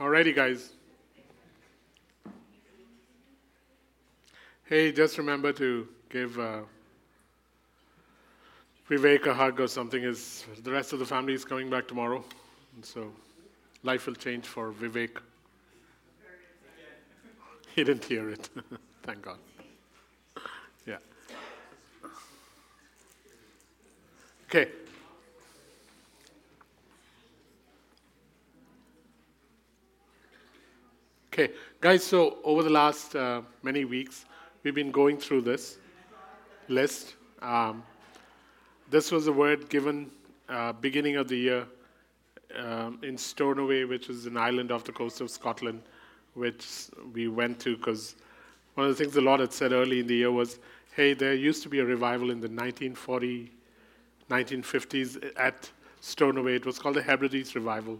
Alrighty, guys. Hey, just remember to give uh, Vivek a hug or something. Is the rest of the family is coming back tomorrow, and so life will change for Vivek. He didn't hear it. Thank God. Yeah. Okay. Okay, guys, so over the last uh, many weeks, we've been going through this list. Um, this was a word given uh, beginning of the year um, in Stornoway, which is an island off the coast of Scotland, which we went to because one of the things the Lord had said early in the year was, hey, there used to be a revival in the 1940, 1950s at Stornoway. It was called the Hebrides Revival.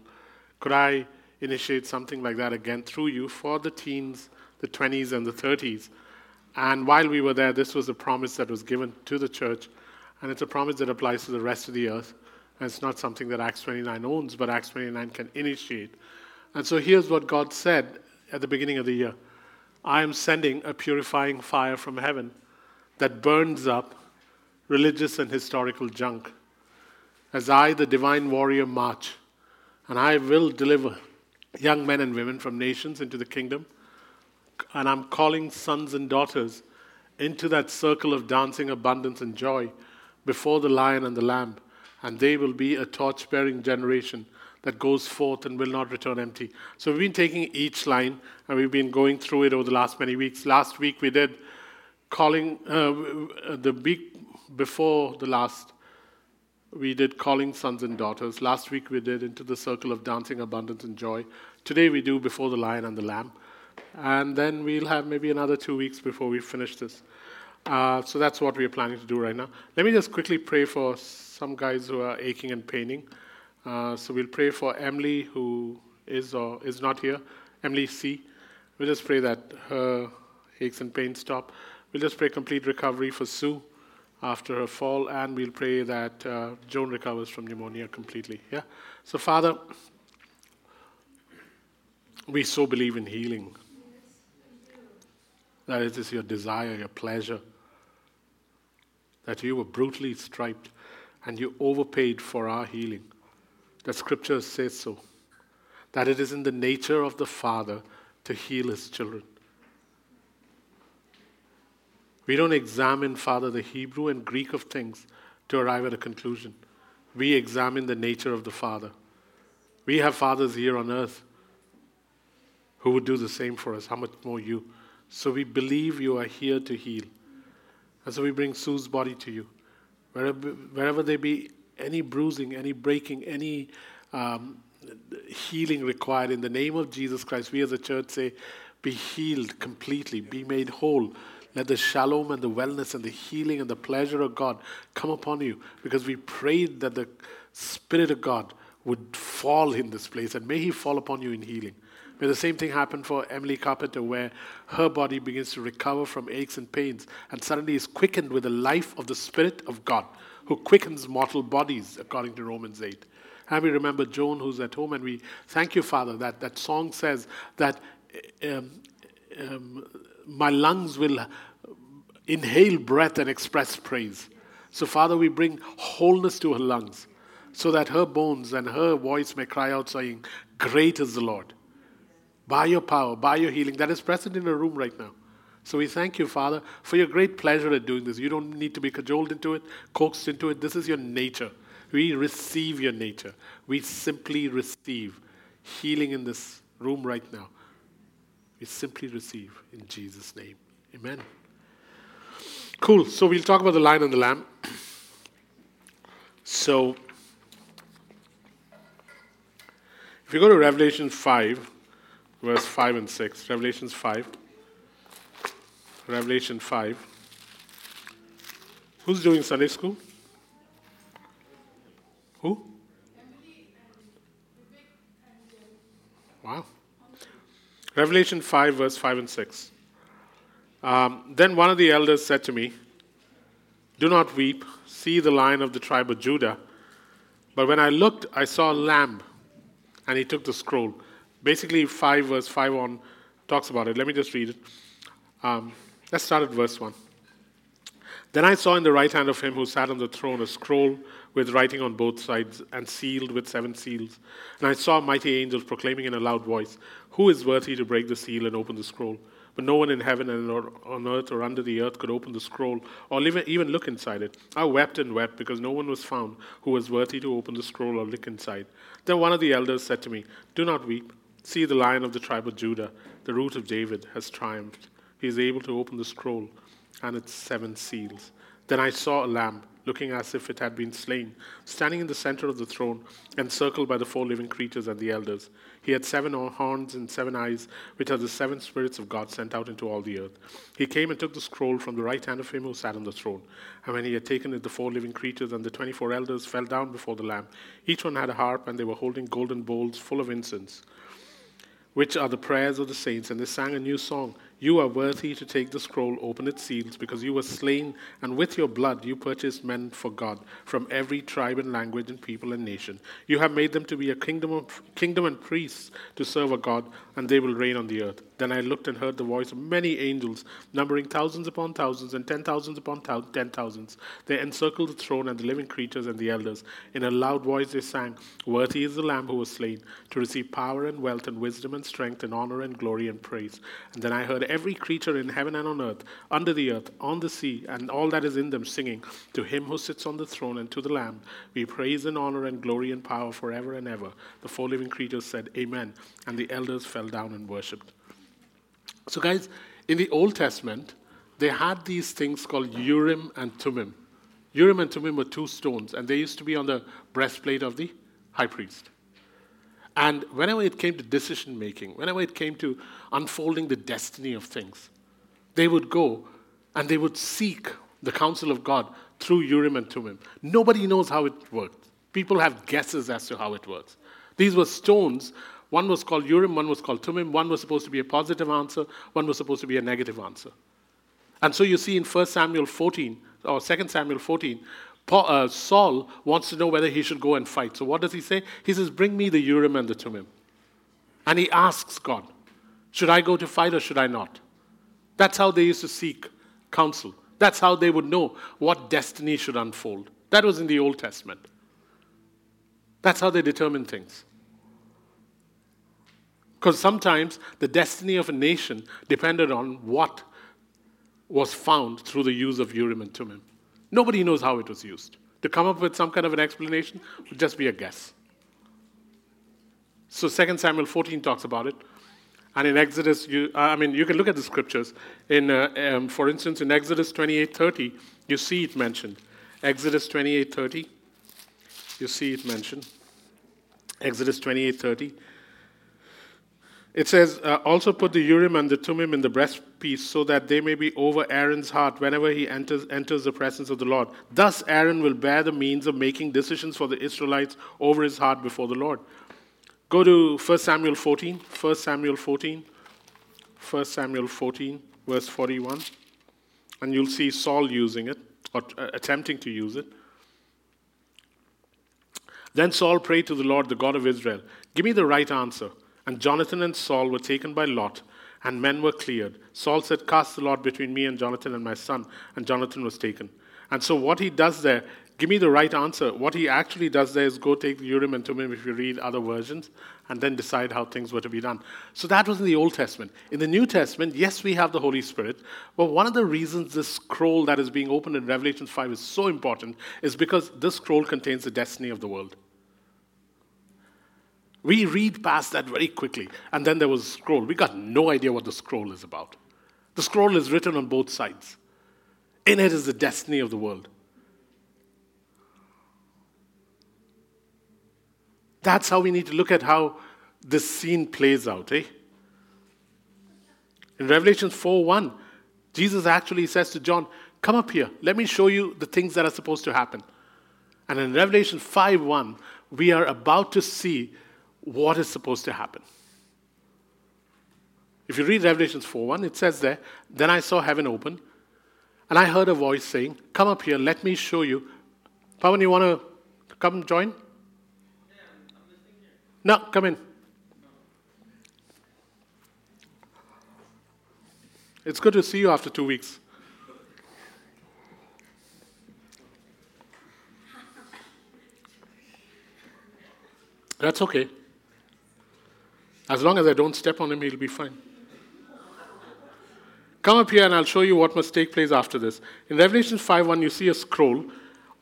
Could I initiate something like that again through you for the teens, the 20s, and the 30s. And while we were there, this was a promise that was given to the church, and it's a promise that applies to the rest of the earth. And it's not something that Acts 29 owns, but Acts 29 can initiate. And so here's what God said at the beginning of the year I am sending a purifying fire from heaven that burns up religious and historical junk. As I, the divine warrior, march, and I will deliver young men and women from nations into the kingdom. And I'm calling sons and daughters into that circle of dancing abundance and joy before the lion and the lamb. And they will be a torch bearing generation that goes forth and will not return empty. So we've been taking each line and we've been going through it over the last many weeks. Last week we did calling, uh, the week before the last, we did calling sons and daughters. Last week we did into the circle of dancing abundance and joy. Today we do before the lion and the lamb. And then we'll have maybe another two weeks before we finish this. Uh, so that's what we're planning to do right now. Let me just quickly pray for some guys who are aching and paining. Uh, so we'll pray for Emily, who is or is not here, Emily C. We'll just pray that her aches and pains stop. We'll just pray complete recovery for Sue after her fall, and we'll pray that uh, Joan recovers from pneumonia completely. Yeah. So Father, we so believe in healing. That it is your desire, your pleasure. That you were brutally striped and you overpaid for our healing. That scripture says so. That it is in the nature of the Father to heal his children. We don't examine, Father, the Hebrew and Greek of things to arrive at a conclusion. We examine the nature of the Father. We have fathers here on earth who would do the same for us. How much more you? So we believe you are here to heal. And so we bring Sue's body to you. Wherever, wherever there be any bruising, any breaking, any um, healing required, in the name of Jesus Christ, we as a church say, be healed completely, be made whole let the shalom and the wellness and the healing and the pleasure of God come upon you because we prayed that the Spirit of God would fall in this place and may He fall upon you in healing. May the same thing happen for Emily Carpenter, where her body begins to recover from aches and pains and suddenly is quickened with the life of the Spirit of God, who quickens mortal bodies, according to Romans 8. And we remember Joan, who's at home, and we thank you, Father, that that song says that um, um, my lungs will inhale breath and express praise. So, Father, we bring wholeness to her lungs so that her bones and her voice may cry out, saying, Great is the Lord. By your power, by your healing, that is present in the room right now. So we thank you, Father, for your great pleasure at doing this. You don't need to be cajoled into it, coaxed into it. This is your nature. We receive your nature. We simply receive healing in this room right now. We simply receive in Jesus' name. Amen. Cool. So we'll talk about the lion and the lamb. So if you go to Revelation 5, verse 5 and 6, Revelations 5. Revelation 5. Who's doing Sunday school? Who? Wow. Revelation 5, verse 5 and 6. Um, then one of the elders said to me, Do not weep. See the lion of the tribe of Judah. But when I looked, I saw a lamb, and he took the scroll. basically 5 verse 5 on talks about it. Let me just read it. Um, let's start at verse 1. Then I saw in the right hand of him who sat on the throne a scroll with writing on both sides and sealed with seven seals. And I saw mighty angels proclaiming in a loud voice, Who is worthy to break the seal and open the scroll? But no one in heaven and on earth or under the earth could open the scroll or even look inside it. I wept and wept because no one was found who was worthy to open the scroll or look inside. Then one of the elders said to me, Do not weep. See, the lion of the tribe of Judah, the root of David, has triumphed. He is able to open the scroll and its seven seals. Then I saw a lamb, looking as if it had been slain, standing in the center of the throne, encircled by the four living creatures and the elders. He had seven horns and seven eyes, which are the seven spirits of God sent out into all the earth. He came and took the scroll from the right hand of him who sat on the throne. And when he had taken it, the four living creatures and the twenty four elders fell down before the Lamb. Each one had a harp, and they were holding golden bowls full of incense, which are the prayers of the saints. And they sang a new song. You are worthy to take the scroll, open its seals, because you were slain, and with your blood you purchased men for God from every tribe and language and people and nation. You have made them to be a kingdom, of, kingdom and priests to serve a God, and they will reign on the earth. Then I looked and heard the voice of many angels, numbering thousands upon thousands and ten thousands upon ten thousands. They encircled the throne and the living creatures and the elders. In a loud voice they sang, Worthy is the Lamb who was slain, to receive power and wealth and wisdom and strength and honor and glory and praise. And then I heard every creature in heaven and on earth, under the earth, on the sea, and all that is in them, singing, To him who sits on the throne and to the Lamb, we praise and honor and glory and power forever and ever. The four living creatures said, Amen. And the elders fell down and worshipped. So, guys, in the Old Testament, they had these things called Urim and Thummim. Urim and Thummim were two stones, and they used to be on the breastplate of the high priest. And whenever it came to decision making, whenever it came to unfolding the destiny of things, they would go and they would seek the counsel of God through Urim and Thummim. Nobody knows how it worked. People have guesses as to how it works. These were stones. One was called Urim, one was called Thummim. One was supposed to be a positive answer, one was supposed to be a negative answer. And so you see in 1 Samuel 14, or 2 Samuel 14, Paul, uh, Saul wants to know whether he should go and fight. So what does he say? He says, Bring me the Urim and the Thummim. And he asks God, Should I go to fight or should I not? That's how they used to seek counsel. That's how they would know what destiny should unfold. That was in the Old Testament. That's how they determine things. Because sometimes the destiny of a nation depended on what was found through the use of Urim and Thummim. Nobody knows how it was used. To come up with some kind of an explanation would just be a guess. So 2 Samuel 14 talks about it. And in Exodus, you, uh, I mean, you can look at the scriptures. In, uh, um, for instance, in Exodus 28:30, you see it mentioned. Exodus 28:30, you see it mentioned. Exodus 28:30. It says, uh, also put the Urim and the Thummim in the breastpiece so that they may be over Aaron's heart whenever he enters, enters the presence of the Lord. Thus, Aaron will bear the means of making decisions for the Israelites over his heart before the Lord. Go to 1 Samuel 14. 1 Samuel 14. 1 Samuel 14, verse 41. And you'll see Saul using it, or uh, attempting to use it. Then Saul prayed to the Lord, the God of Israel, Give me the right answer and Jonathan and Saul were taken by Lot, and men were cleared. Saul said, Cast the lot between me and Jonathan and my son. And Jonathan was taken. And so, what he does there, give me the right answer. What he actually does there is go take Urim and Thummim if you read other versions, and then decide how things were to be done. So, that was in the Old Testament. In the New Testament, yes, we have the Holy Spirit, but one of the reasons this scroll that is being opened in Revelation 5 is so important is because this scroll contains the destiny of the world. We read past that very quickly. And then there was a scroll. We got no idea what the scroll is about. The scroll is written on both sides. In it is the destiny of the world. That's how we need to look at how this scene plays out, eh? In Revelation 4 1, Jesus actually says to John, Come up here, let me show you the things that are supposed to happen. And in Revelation 5 1, we are about to see what is supposed to happen. If you read Revelations 4:1, it says there, Then I saw heaven open, and I heard a voice saying, Come up here, let me show you. Pavan, you want to come join? Yeah, no, come in. It's good to see you after two weeks. That's okay. As long as I don't step on him, he'll be fine. Come up here and I'll show you what must take place after this. In Revelation 5 1, you see a scroll.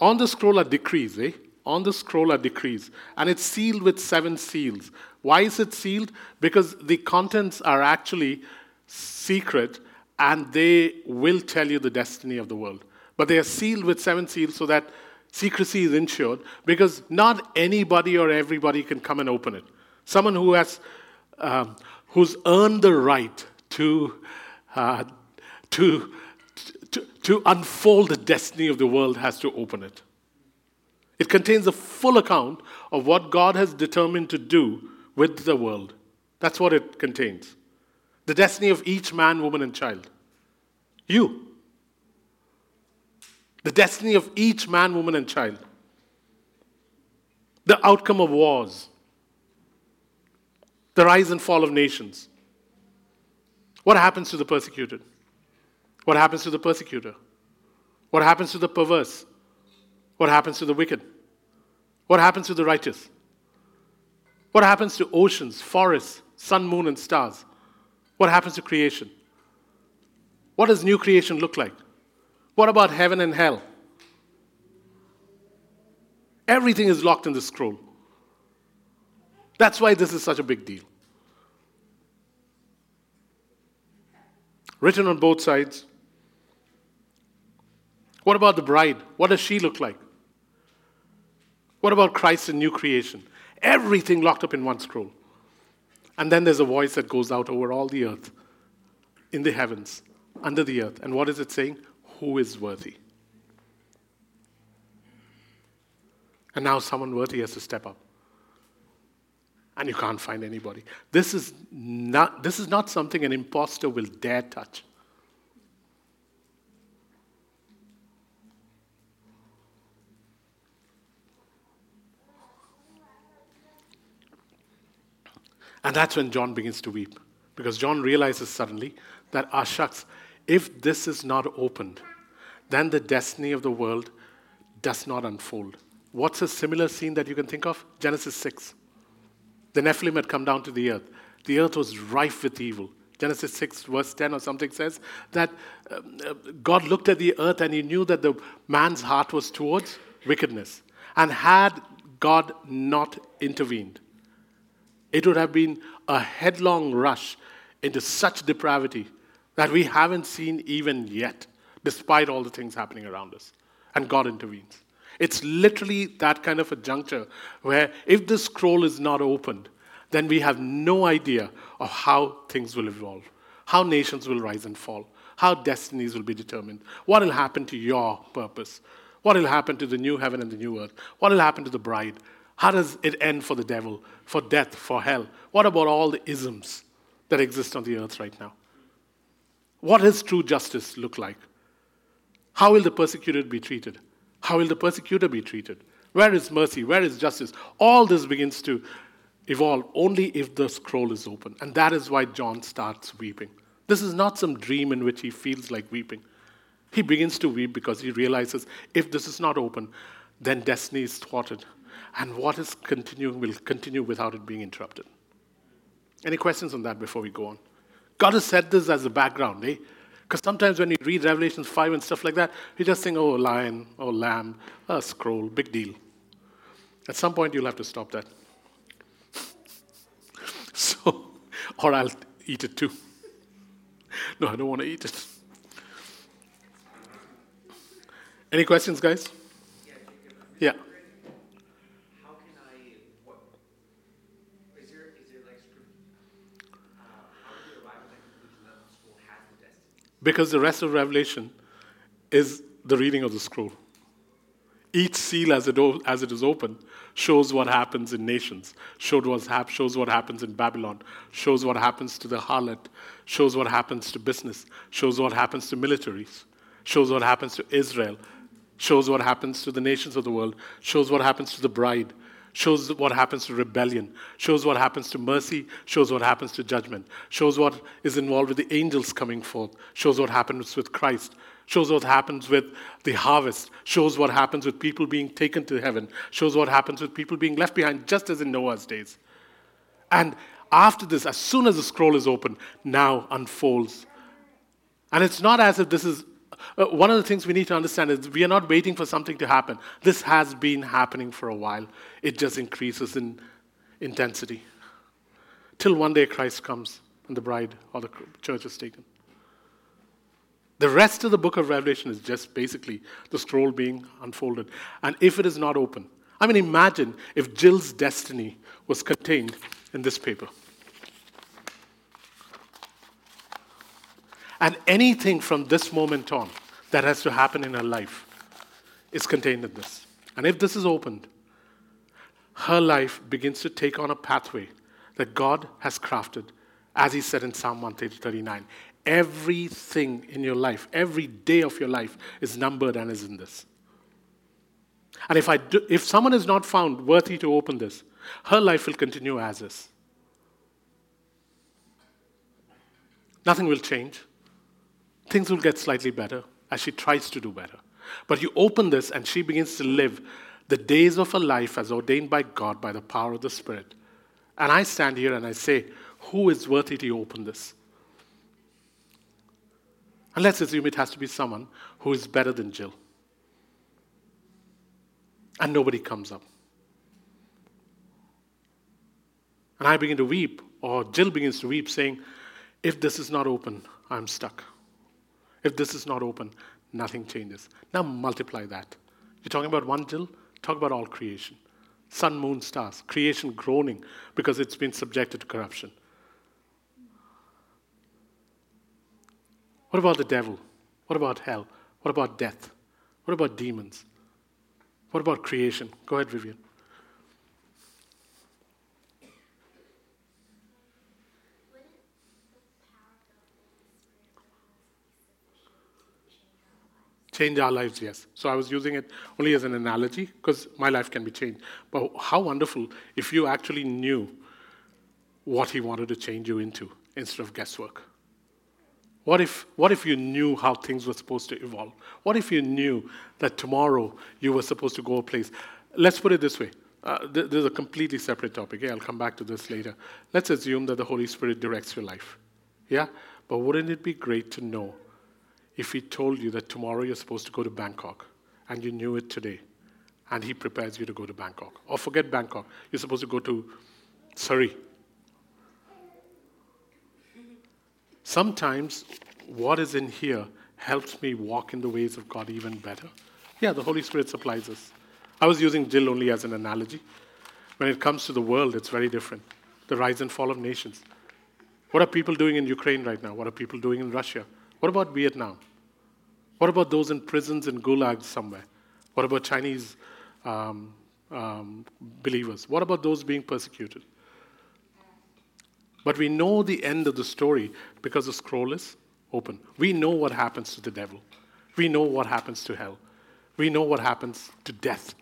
On the scroll are decrees, eh? On the scroll are decrees. And it's sealed with seven seals. Why is it sealed? Because the contents are actually secret and they will tell you the destiny of the world. But they are sealed with seven seals so that secrecy is ensured because not anybody or everybody can come and open it. Someone who has um, who's earned the right to uh, to, to, to unfold the destiny of the world has to open it. It contains a full account of what God has determined to do with the world. That's what it contains. The destiny of each man, woman, and child. You. The destiny of each man, woman, and child. The outcome of wars. The rise and fall of nations what happens to the persecuted? What happens to the persecutor? What happens to the perverse? What happens to the wicked? What happens to the righteous? What happens to oceans, forests, sun, moon, and stars? What happens to creation? What does new creation look like? What about heaven and hell? Everything is locked in the scroll. That's why this is such a big deal. written on both sides. What about the bride? What does she look like? What about Christ and new creation? Everything locked up in one scroll. And then there's a voice that goes out over all the earth, in the heavens, under the earth. And what is it saying? Who is worthy? And now someone worthy has to step up and you can't find anybody. This is not, this is not something an impostor will dare touch. And that's when John begins to weep. Because John realizes suddenly that, ah, shucks, if this is not opened, then the destiny of the world does not unfold. What's a similar scene that you can think of? Genesis 6. The Nephilim had come down to the earth. The earth was rife with evil. Genesis 6, verse 10 or something says that um, uh, God looked at the earth and he knew that the man's heart was towards wickedness. And had God not intervened, it would have been a headlong rush into such depravity that we haven't seen even yet, despite all the things happening around us. And God intervenes. It's literally that kind of a juncture where if the scroll is not opened, then we have no idea of how things will evolve, how nations will rise and fall, how destinies will be determined, what will happen to your purpose, what will happen to the new heaven and the new earth, what will happen to the bride, how does it end for the devil, for death, for hell? What about all the isms that exist on the earth right now? What does true justice look like? How will the persecuted be treated? How will the persecutor be treated? Where is mercy? Where is justice? All this begins to evolve only if the scroll is open. And that is why John starts weeping. This is not some dream in which he feels like weeping. He begins to weep because he realizes if this is not open, then destiny is thwarted. And what is continuing will continue without it being interrupted. Any questions on that before we go on? God has set this as a background, eh? Because sometimes when you read Revelations 5 and stuff like that, you just think, oh, lion, oh, lamb, a scroll, big deal. At some point, you'll have to stop that. so, or I'll eat it too. No, I don't want to eat it. Any questions, guys? Yeah. Because the rest of Revelation is the reading of the scroll. Each seal, as it, as it is opened, shows what happens in nations, what, hap- shows what happens in Babylon, shows what happens to the harlot, shows what happens to business, shows what happens to militaries, shows what happens to Israel, shows what happens to the nations of the world, shows what happens to the bride, shows what happens to rebellion, shows what happens to mercy, shows what happens to judgment, shows what is involved with the angels coming forth, shows what happens with Christ, shows what happens with the harvest, shows what happens with people being taken to heaven, shows what happens with people being left behind, just as in Noah's days. And after this, as soon as the scroll is open, now unfolds. And it's not as if this is uh, one of the things we need to understand is we are not waiting for something to happen. This has been happening for a while. It just increases in intensity. Till one day Christ comes and the bride or the church is taken. The rest of the book of Revelation is just basically the scroll being unfolded. And if it is not open, I mean, imagine if Jill's destiny was contained in this paper. And anything from this moment on that has to happen in her life is contained in this. And if this is opened, her life begins to take on a pathway that God has crafted, as He said in Psalm 139. Everything in your life, every day of your life is numbered and is in this. And if, I do, if someone is not found worthy to open this, her life will continue as is. Nothing will change things will get slightly better as she tries to do better. But you open this and she begins to live the days of her life as ordained by God by the power of the Spirit. And I stand here and I say, Who is worthy to open this? And let's assume it has to be someone who is better than Jill. And nobody comes up. And I begin to weep, or Jill begins to weep, saying, If this is not open, I'm stuck. If this is not open, nothing changes. Now multiply that. You're talking about one Jill? Talk about all creation. Sun, moon, stars. Creation groaning because it's been subjected to corruption. What about the devil? What about hell? What about death? What about demons? What about creation? Go ahead, Vivian. Change our lives, yes. So I was using it only as an analogy because my life can be changed. But how wonderful if you actually knew what He wanted to change you into instead of guesswork. What if, what if you knew how things were supposed to evolve? What if you knew that tomorrow you were supposed to go a place? Let's put it this way. Uh, th- this is a completely separate topic. Yeah, I'll come back to this later. Let's assume that the Holy Spirit directs your life. Yeah? But wouldn't it be great to know if he told you that tomorrow you're supposed to go to Bangkok and you knew it today and he prepares you to go to Bangkok? Or forget Bangkok, you're supposed to go to Surrey. Sometimes what is in here helps me walk in the ways of God even better. Yeah, the Holy Spirit supplies us. I was using Jill only as an analogy. When it comes to the world, it's very different. The rise and fall of nations. What are people doing in Ukraine right now? What are people doing in Russia? What about Vietnam? What about those in prisons in gulags somewhere? What about Chinese um, um, believers? What about those being persecuted? But we know the end of the story because the scroll is open. We know what happens to the devil. We know what happens to hell. We know what happens to death.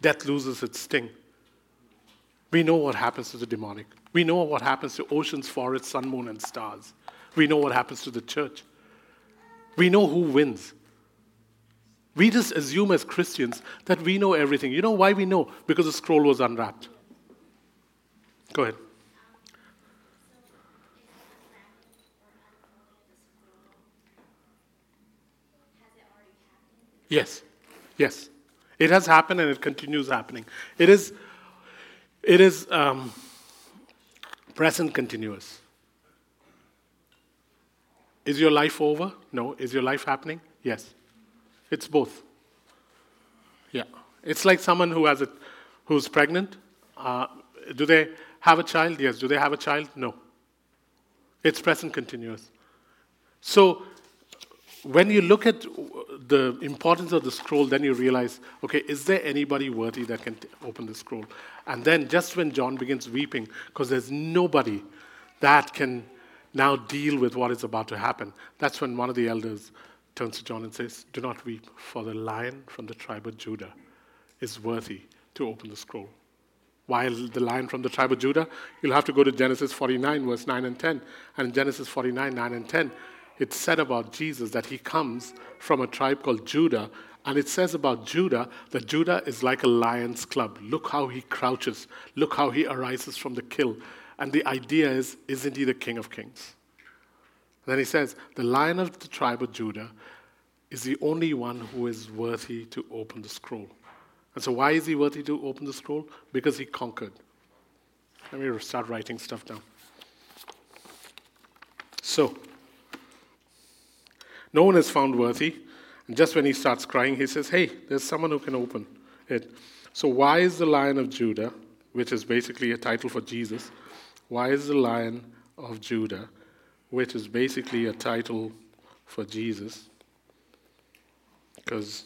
Death loses its sting. We know what happens to the demonic. We know what happens to oceans, forests, sun, moon, and stars. We know what happens to the church. We know who wins. We just assume as Christians that we know everything. You know why we know? Because the scroll was unwrapped. Go ahead. Yes, yes. It has happened and it continues happening. It is, it is um, present continuous. Is your life over? No. Is your life happening? Yes. It's both. Yeah. It's like someone who has a, who's pregnant. Uh, do they have a child? Yes. Do they have a child? No. It's present continuous. So when you look at the importance of the scroll, then you realize, okay, is there anybody worthy that can t- open the scroll? And then just when John begins weeping, because there's nobody that can now deal with what is about to happen. That's when one of the elders turns to John and says, Do not weep, for the lion from the tribe of Judah is worthy to open the scroll. While the lion from the tribe of Judah, you'll have to go to Genesis 49, verse 9 and 10. And in Genesis 49, 9 and 10, it's said about Jesus that he comes from a tribe called Judah. And it says about Judah that Judah is like a lion's club. Look how he crouches. Look how he arises from the kill. And the idea is, isn't he the king of kings? then he says, the lion of the tribe of Judah is the only one who is worthy to open the scroll. And so, why is he worthy to open the scroll? Because he conquered. Let me start writing stuff down. So, no one is found worthy. And just when he starts crying, he says, Hey, there's someone who can open it. So, why is the Lion of Judah, which is basically a title for Jesus, why is the Lion of Judah, which is basically a title for Jesus? Because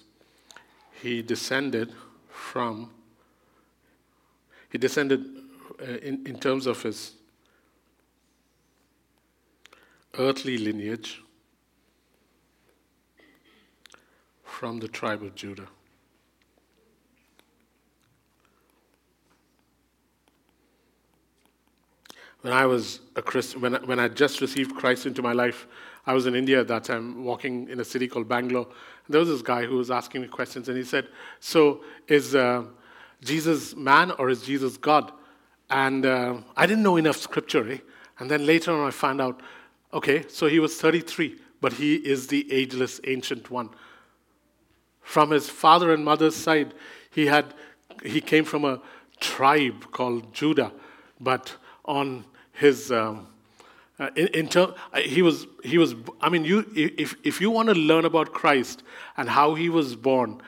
he descended from, he descended uh, in, in terms of his earthly lineage from the tribe of Judah. When I was a Christian, when, when I just received Christ into my life, I was in India at that time, walking in a city called Bangalore. And there was this guy who was asking me questions, and he said, So, is uh, Jesus man or is Jesus God? And uh, I didn't know enough scripture, eh? And then later on, I found out, okay, so he was 33, but he is the ageless, ancient one. From his father and mother's side, he, had, he came from a tribe called Judah, but on his um, uh, in, in ter- uh, he was he was i mean you if, if you want to learn about christ and how he was born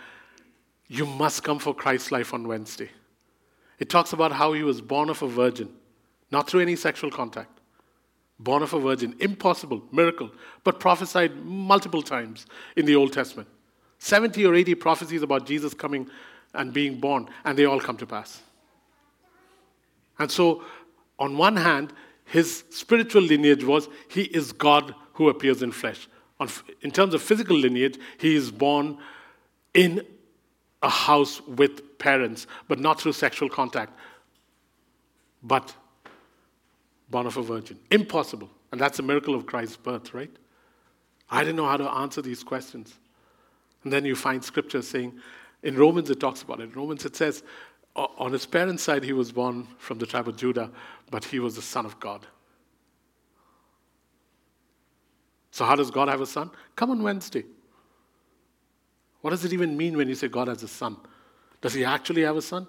you must come for christ's life on wednesday. It talks about how he was born of a virgin not through any sexual contact. Born of a virgin impossible miracle but prophesied multiple times in the old testament. 70 or 80 prophecies about jesus coming and being born and they all come to pass. And so on one hand, his spiritual lineage was he is God who appears in flesh. In terms of physical lineage, he is born in a house with parents, but not through sexual contact, but born of a virgin. Impossible. And that's a miracle of Christ's birth, right? I didn't know how to answer these questions. And then you find scripture saying, in Romans it talks about it. In Romans it says, on his parents' side, he was born from the tribe of Judah, but he was the son of God. So, how does God have a son? Come on Wednesday. What does it even mean when you say God has a son? Does he actually have a son?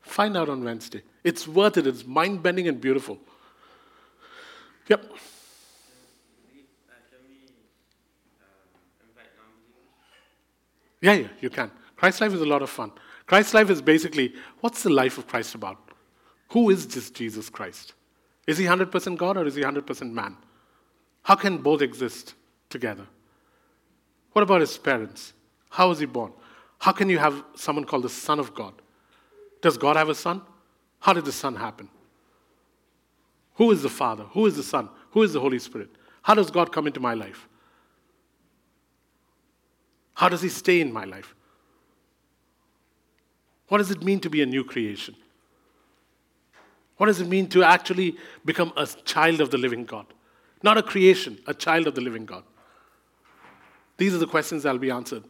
Find out on Wednesday. It's worth it, it's mind bending and beautiful. Yep. Yeah, yeah, you can. Christ's life is a lot of fun. Christ's life is basically what's the life of Christ about? Who is this Jesus Christ? Is he 100% God or is he 100% man? How can both exist together? What about his parents? How was he born? How can you have someone called the Son of God? Does God have a son? How did the Son happen? Who is the Father? Who is the Son? Who is the Holy Spirit? How does God come into my life? How does he stay in my life? What does it mean to be a new creation? What does it mean to actually become a child of the living God? Not a creation, a child of the living God. These are the questions that'll be answered.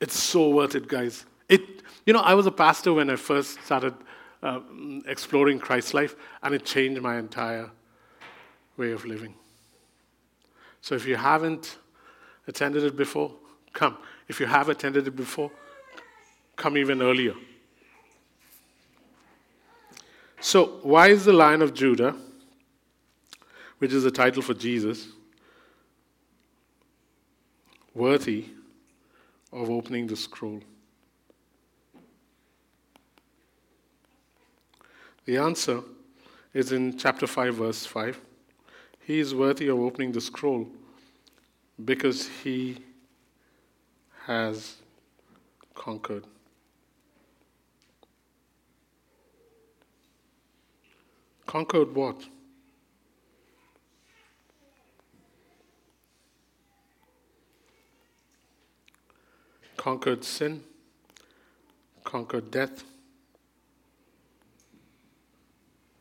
It's so worth it, guys. It, you know, I was a pastor when I first started uh, exploring Christ's life, and it changed my entire way of living. So if you haven't attended it before, come. If you have attended it before, come even earlier. So, why is the Lion of Judah, which is a title for Jesus, worthy of opening the scroll? The answer is in chapter 5, verse 5. He is worthy of opening the scroll because he has conquered. Conquered what? Conquered sin, conquered death,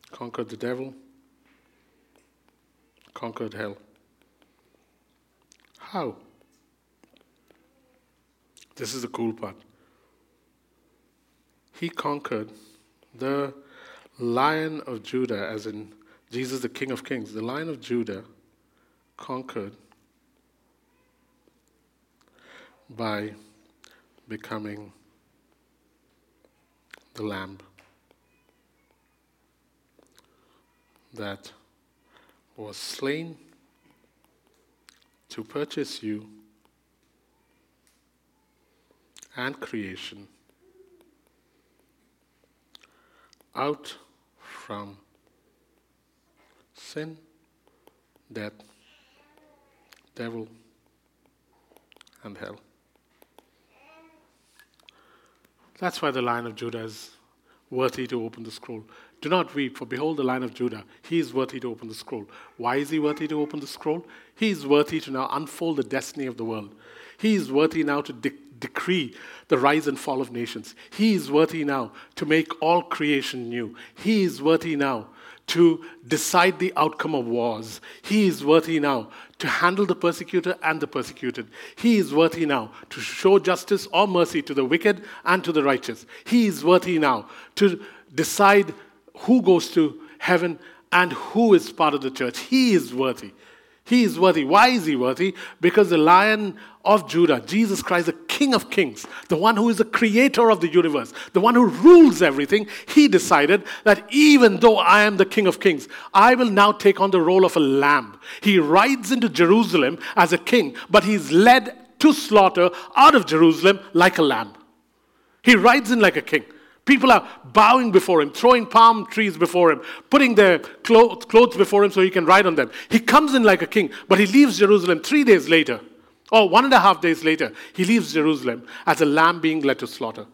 conquered the devil, conquered hell. How? This is the cool part. He conquered the lion of Judah, as in Jesus, the King of Kings. The lion of Judah conquered by becoming the lamb that was slain to purchase you and creation out from sin, death, devil, and hell. That's why the Lion of Judah is worthy to open the scroll. Do not weep, for behold the Lion of Judah. He is worthy to open the scroll. Why is he worthy to open the scroll? He is worthy to now unfold the destiny of the world. He is worthy now to de- decree the rise and fall of nations. He is worthy now to make all creation new. He is worthy now to decide the outcome of wars. He is worthy now to handle the persecutor and the persecuted. He is worthy now to show justice or mercy to the wicked and to the righteous. He is worthy now to decide who goes to heaven and who is part of the church. He is worthy. He is worthy. Why is he worthy? Because the lion of Judah, Jesus Christ, the King of Kings, the one who is the creator of the universe, the one who rules everything, he decided that even though I am the King of Kings, I will now take on the role of a lamb. He rides into Jerusalem as a king, but he's led to slaughter out of Jerusalem like a lamb. He rides in like a king. People are bowing before him, throwing palm trees before him, putting their clothes before him so he can ride on them. He comes in like a king, but he leaves Jerusalem three days later, or one and a half days later. He leaves Jerusalem as a lamb being led to slaughter.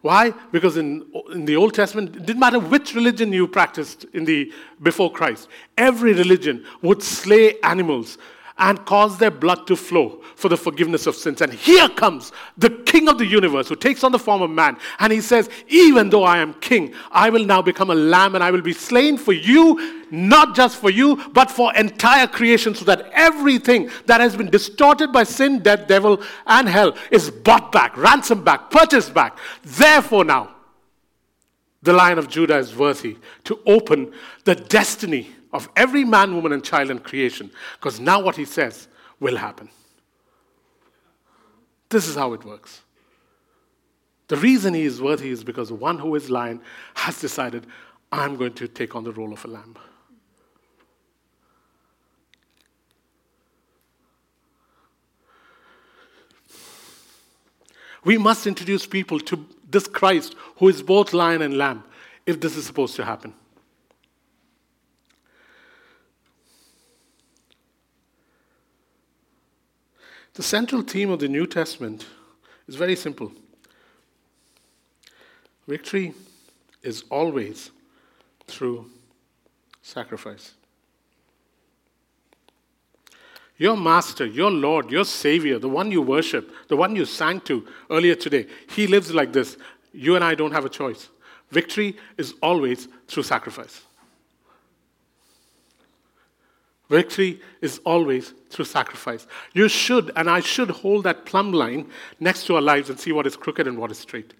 Why? Because in, in the Old Testament, it didn't matter which religion you practiced in the, before Christ, every religion would slay animals and cause their blood to flow for the forgiveness of sins. And here comes the King of the universe who takes on the form of man. And he says, Even though I am king, I will now become a lamb and I will be slain for you, not just for you, but for entire creation, so that everything that has been distorted by sin, death, devil, and hell is bought back, ransomed back, purchased back. Therefore, now, the Lion of Judah is worthy to open the destiny of every man, woman, and child in creation. Because now what he says will happen. This is how it works. The reason he is worthy is because one who is lion has decided, I'm going to take on the role of a lamb. We must introduce people to this Christ who is both lion and lamb if this is supposed to happen. The central theme of the New Testament is very simple victory is always through sacrifice. Your master, your Lord, your Savior, the one you worship, the one you sang to earlier today, he lives like this. You and I don't have a choice. Victory is always through sacrifice. Victory is always through sacrifice. You should, and I should hold that plumb line next to our lives and see what is crooked and what is straight.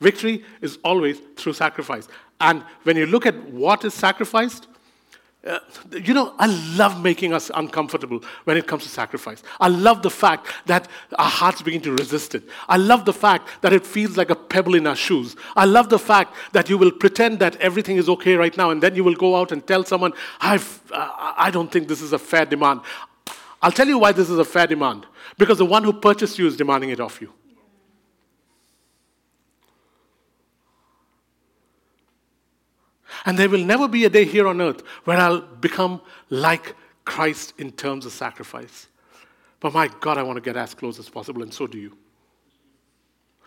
Victory is always through sacrifice. And when you look at what is sacrificed, uh, you know, I love making us uncomfortable when it comes to sacrifice. I love the fact that our hearts begin to resist it. I love the fact that it feels like a pebble in our shoes. I love the fact that you will pretend that everything is okay right now and then you will go out and tell someone, I've, uh, I don't think this is a fair demand. I'll tell you why this is a fair demand. Because the one who purchased you is demanding it of you. And there will never be a day here on earth where I'll become like Christ in terms of sacrifice. But my God, I want to get as close as possible, and so do you.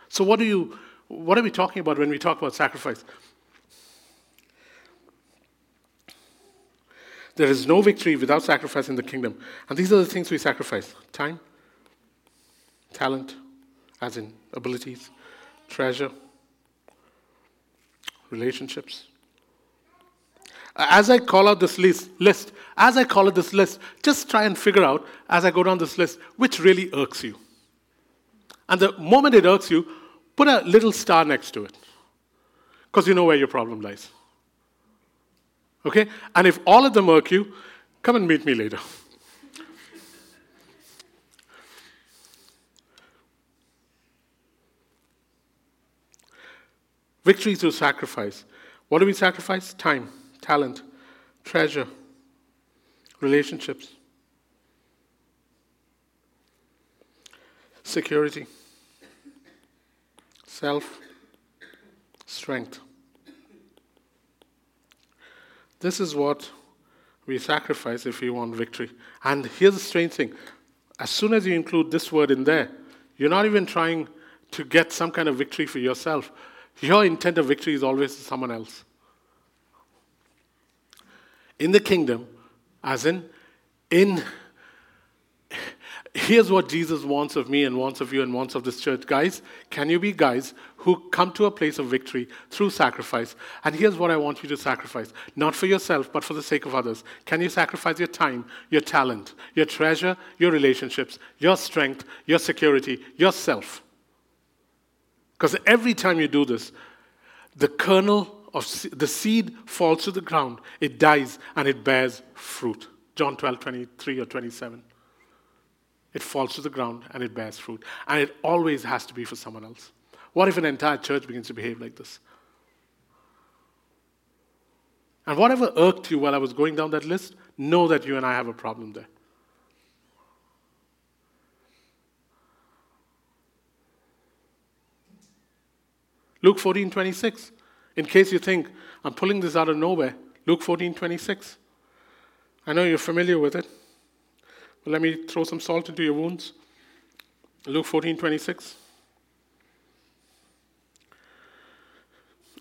So, what, do you, what are we talking about when we talk about sacrifice? There is no victory without sacrifice in the kingdom. And these are the things we sacrifice time, talent, as in abilities, treasure, relationships, As I call out this list, list, as I call out this list, just try and figure out, as I go down this list, which really irks you. And the moment it irks you, put a little star next to it. Because you know where your problem lies. Okay? And if all of them irk you, come and meet me later. Victory through sacrifice. What do we sacrifice? Time, talent, treasure, relationships, security, self, strength. This is what we sacrifice if we want victory. And here's the strange thing as soon as you include this word in there, you're not even trying to get some kind of victory for yourself. Your intent of victory is always someone else. In the kingdom, as in, in here's what Jesus wants of me and wants of you and wants of this church. Guys, can you be guys who come to a place of victory through sacrifice? And here's what I want you to sacrifice not for yourself, but for the sake of others. Can you sacrifice your time, your talent, your treasure, your relationships, your strength, your security, yourself? Because every time you do this, the kernel the seed falls to the ground, it dies, and it bears fruit. John 12, 23 or 27. It falls to the ground and it bears fruit. And it always has to be for someone else. What if an entire church begins to behave like this? And whatever irked you while I was going down that list, know that you and I have a problem there. Luke 14, 26. In case you think I'm pulling this out of nowhere, Luke 14, 26. I know you're familiar with it, but let me throw some salt into your wounds. Luke 14, 26.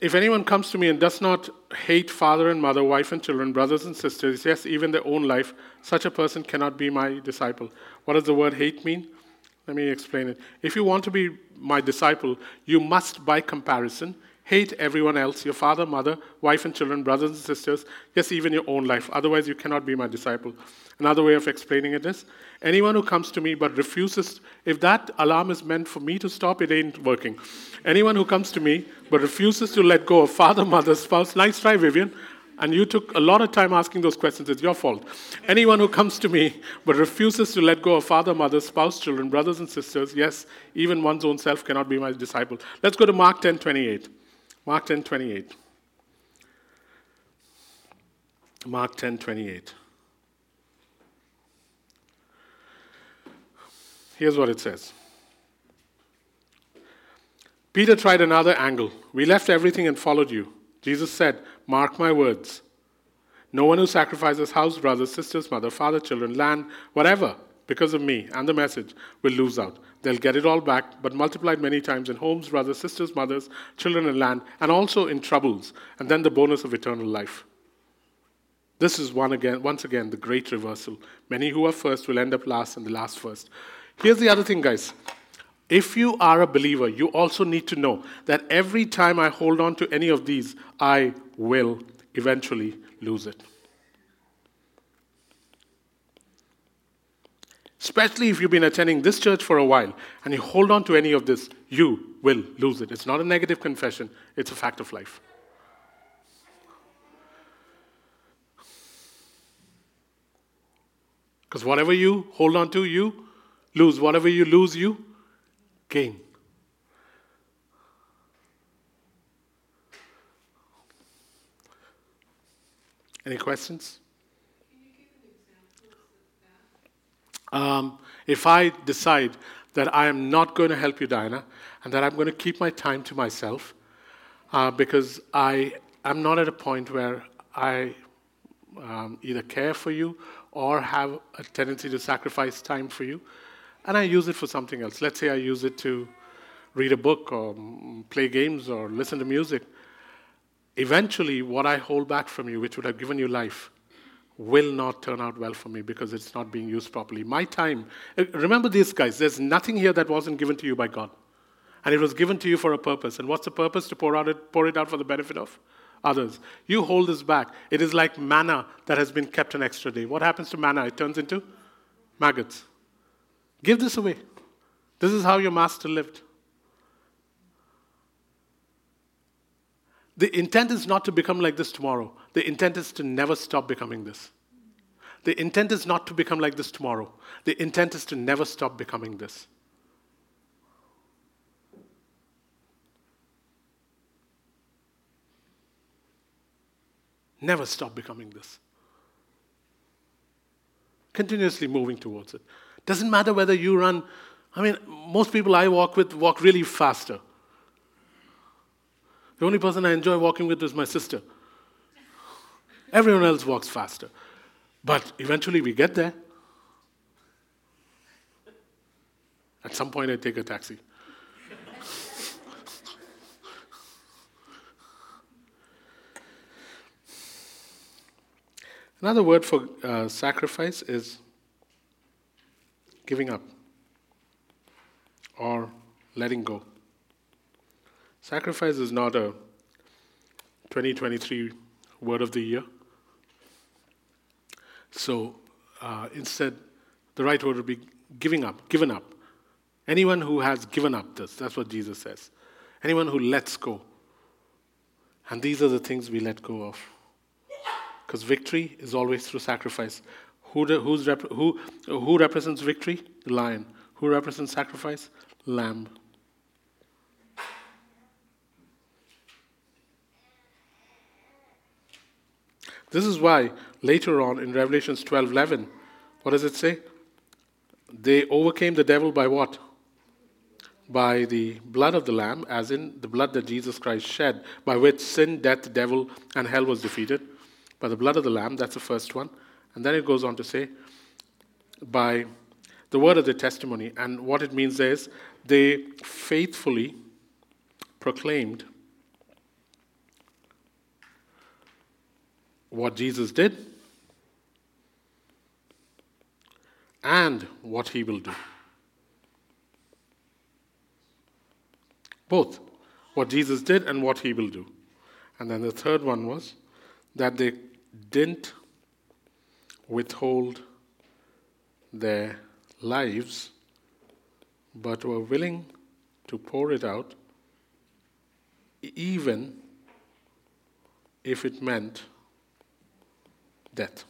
If anyone comes to me and does not hate father and mother, wife and children, brothers and sisters, yes, even their own life, such a person cannot be my disciple. What does the word hate mean? Let me explain it. If you want to be my disciple, you must, by comparison, hate everyone else your father, mother, wife, and children, brothers and sisters, yes, even your own life. Otherwise, you cannot be my disciple. Another way of explaining it is anyone who comes to me but refuses, if that alarm is meant for me to stop, it ain't working. Anyone who comes to me but refuses to let go of father, mother, spouse, nice try, Vivian, and you took a lot of time asking those questions. It's your fault. Anyone who comes to me but refuses to let go of father, mother, spouse, children, brothers, and sisters, yes, even one's own self cannot be my disciple. Let's go to Mark 10 28. Mark 10 28. Mark 10 28. Here's what it says Peter tried another angle. We left everything and followed you. Jesus said, Mark my words. No one who sacrifices house, brothers, sisters, mother, father, children, land, whatever, because of me and the message, will lose out. They'll get it all back, but multiplied many times in homes, brothers, sisters, mothers, children, and land, and also in troubles, and then the bonus of eternal life. This is one again, once again the great reversal. Many who are first will end up last, and the last first. Here's the other thing, guys. If you are a believer, you also need to know that every time I hold on to any of these, I will eventually lose it. Especially if you've been attending this church for a while and you hold on to any of this, you will lose it. It's not a negative confession, it's a fact of life. Because whatever you hold on to, you lose. Whatever you lose, you gain. Any questions? Um, if I decide that I am not going to help you, Diana, and that I'm going to keep my time to myself uh, because I am not at a point where I um, either care for you or have a tendency to sacrifice time for you, and I use it for something else. Let's say I use it to read a book or play games or listen to music. Eventually, what I hold back from you, which would have given you life, will not turn out well for me because it's not being used properly. My time, uh, remember these guys, there's nothing here that wasn't given to you by God. And it was given to you for a purpose. And what's the purpose? To pour, out it, pour it out for the benefit of others. You hold this back. It is like manna that has been kept an extra day. What happens to manna? It turns into maggots. Give this away. This is how your master lived. The intent is not to become like this tomorrow. The intent is to never stop becoming this. The intent is not to become like this tomorrow. The intent is to never stop becoming this. Never stop becoming this. Continuously moving towards it. Doesn't matter whether you run, I mean, most people I walk with walk really faster. The only person I enjoy walking with is my sister. Everyone else walks faster. But eventually we get there. At some point, I take a taxi. Another word for uh, sacrifice is giving up or letting go. Sacrifice is not a 2023 word of the year. So uh, instead, the right word would be giving up, given up. Anyone who has given up this, that's what Jesus says. Anyone who lets go. And these are the things we let go of. Because victory is always through sacrifice. Who, rep, who, who represents victory? Lion. Who represents sacrifice? Lamb. This is why later on in Revelations 12:11, what does it say? They overcame the devil by what? By the blood of the lamb, as in the blood that Jesus Christ shed, by which sin, death, devil, and hell was defeated. By the blood of the lamb, that's the first one. And then it goes on to say, by the word of the testimony. And what it means is they faithfully proclaimed what Jesus did and what he will do. Both what Jesus did and what he will do. And then the third one was that they didn't withhold their lives, but were willing to pour it out, even if it meant death.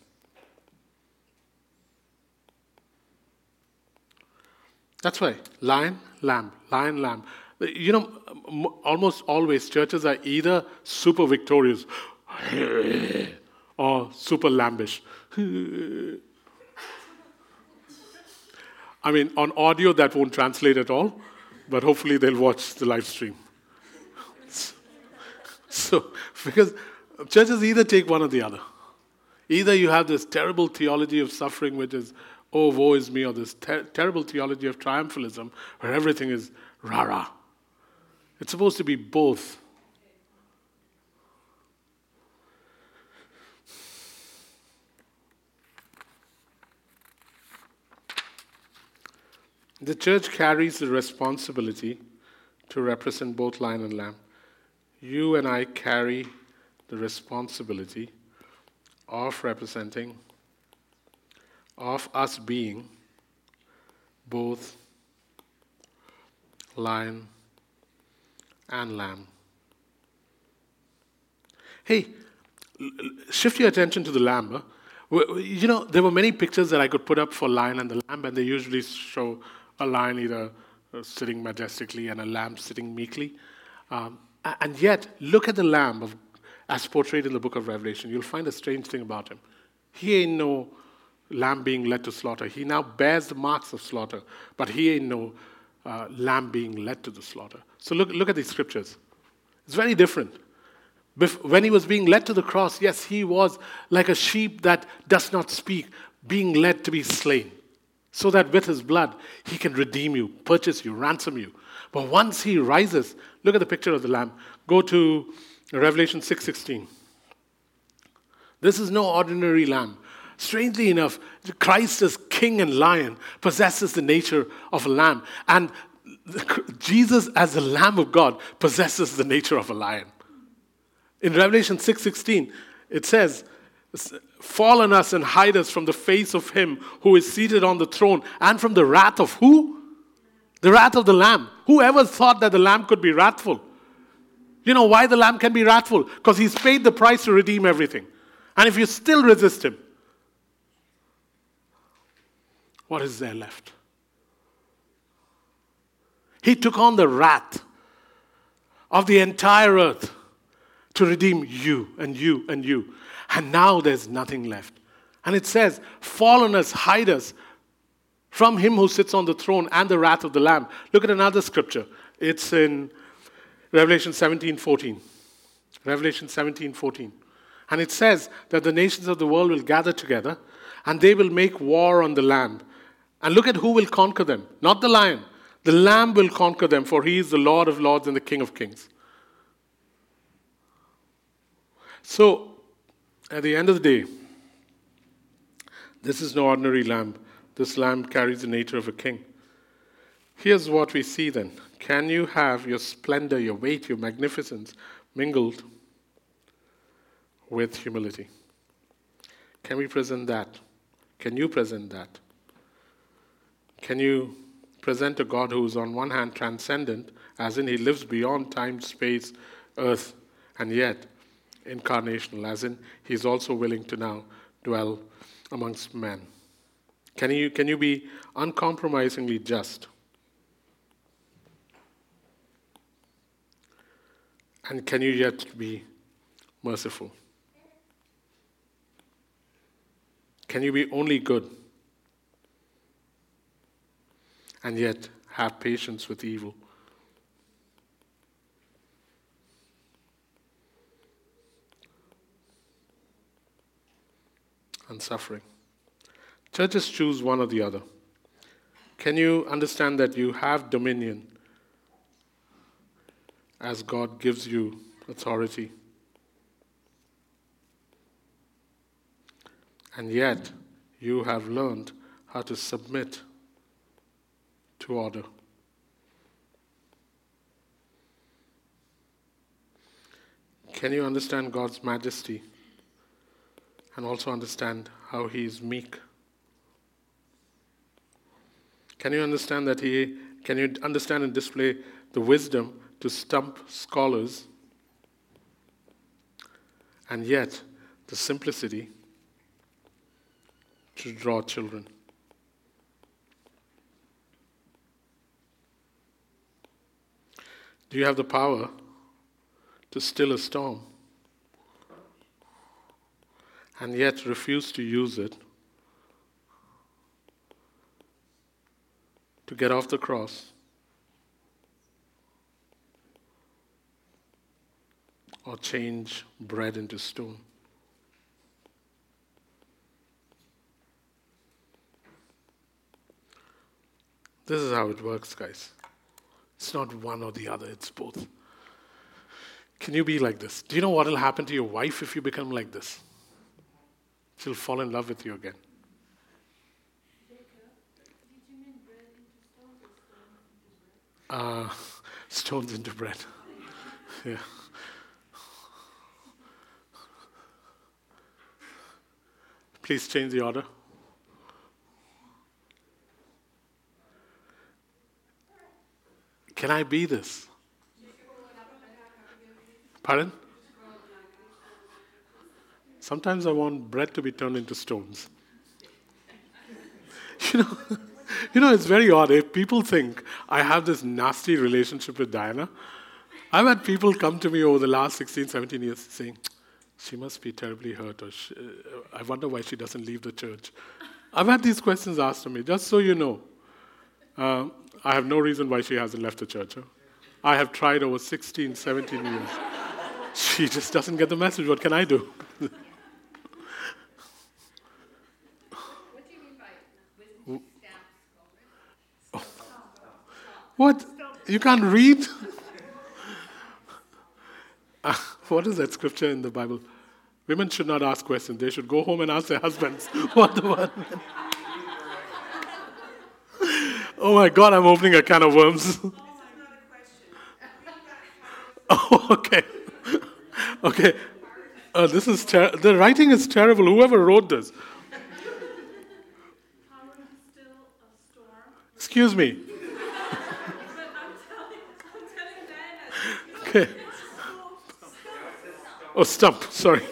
That's why lion, lamb, lion, lamb. You know, almost always churches are either super victorious or super lambish. I mean, on audio, that won't translate at all, but hopefully they'll watch the live stream. so, because churches either take one or the other. Either you have this terrible theology of suffering, which is, oh, woe is me, or this ter- terrible theology of triumphalism, where everything is rah rah. It's supposed to be both. The church carries the responsibility to represent both lion and lamb. You and I carry the responsibility of representing, of us being both lion and lamb. Hey, shift your attention to the lamb. You know, there were many pictures that I could put up for lion and the lamb, and they usually show a lion either uh, sitting majestically and a lamb sitting meekly. Um, and yet, look at the lamb of as portrayed in the book of Revelation, you'll find a strange thing about him. He ain't no lamb being led to slaughter. He now bears the marks of slaughter, but he ain't no uh, lamb being led to the slaughter. So look, look at these scriptures. It's very different. When he was being led to the cross, yes, he was like a sheep that does not speak, being led to be slain, so that with his blood he can redeem you, purchase you, ransom you. But once he rises, look at the picture of the lamb. Go to Revelation 6:16. This is no ordinary lamb. Strangely enough, Christ as king and lion possesses the nature of a lamb, and Jesus as the lamb of God possesses the nature of a lion. In Revelation 6:16, it says, "Fall on us and hide us from the face of him who is seated on the throne and from the wrath of who? The wrath of the lamb. Whoever thought that the lamb could be wrathful? You know why the lamb can be wrathful? Because he's paid the price to redeem everything. And if you still resist him, what is there left? He took on the wrath of the entire earth to redeem you and you and you. And now there's nothing left. And it says, Fall on us, hide us from him who sits on the throne and the wrath of the Lamb. Look at another scripture. It's in Revelation 17 14. Revelation 17 14. And it says that the nations of the world will gather together and they will make war on the Lamb. And look at who will conquer them. Not the lion. The Lamb will conquer them, for he is the Lord of lords and the King of kings. So, at the end of the day, this is no ordinary lamb. This lamb carries the nature of a king. Here's what we see then. Can you have your splendor, your weight, your magnificence mingled with humility? Can we present that? Can you present that? Can you present a God who is, on one hand, transcendent, as in he lives beyond time, space, earth, and yet incarnational, as in he's also willing to now dwell amongst men. Can you, can you be uncompromisingly just? And can you yet be merciful? Can you be only good and yet have patience with evil? and suffering. Churches choose one or the other. Can you understand that you have dominion as God gives you authority? And yet, you have learned how to submit to order. Can you understand God's majesty? and also understand how he is meek. Can you understand that he can you understand and display the wisdom to stump scholars and yet the simplicity to draw children? Do you have the power to still a storm? and yet refuse to use it to get off the cross or change bread into stone. This is how it works, guys. It's not one or the other, it's both. Can you be like this? Do you know what will happen to your wife if you become like this? she'll fall in love with you again. Uh, stones into bread. yeah. Please change the order. Can I be this? Pardon? Sometimes I want bread to be turned into stones. you know, you know, it's very odd. If people think I have this nasty relationship with Diana, I've had people come to me over the last 16, 17 years saying, she must be terribly hurt, or she, I wonder why she doesn't leave the church. I've had these questions asked to me, just so you know. Uh, I have no reason why she hasn't left the church. Huh? I have tried over 16, 17 years. she just doesn't get the message. What can I do? What do you mean by, oh. What? You can't read? what is that scripture in the Bible? Women should not ask questions. They should go home and ask their husbands what the word meant. oh my God, I'm opening a can of worms. oh, okay. okay. Uh, this is ter- the writing is terrible. Whoever wrote this. Excuse me. okay. Oh, stump. Sorry.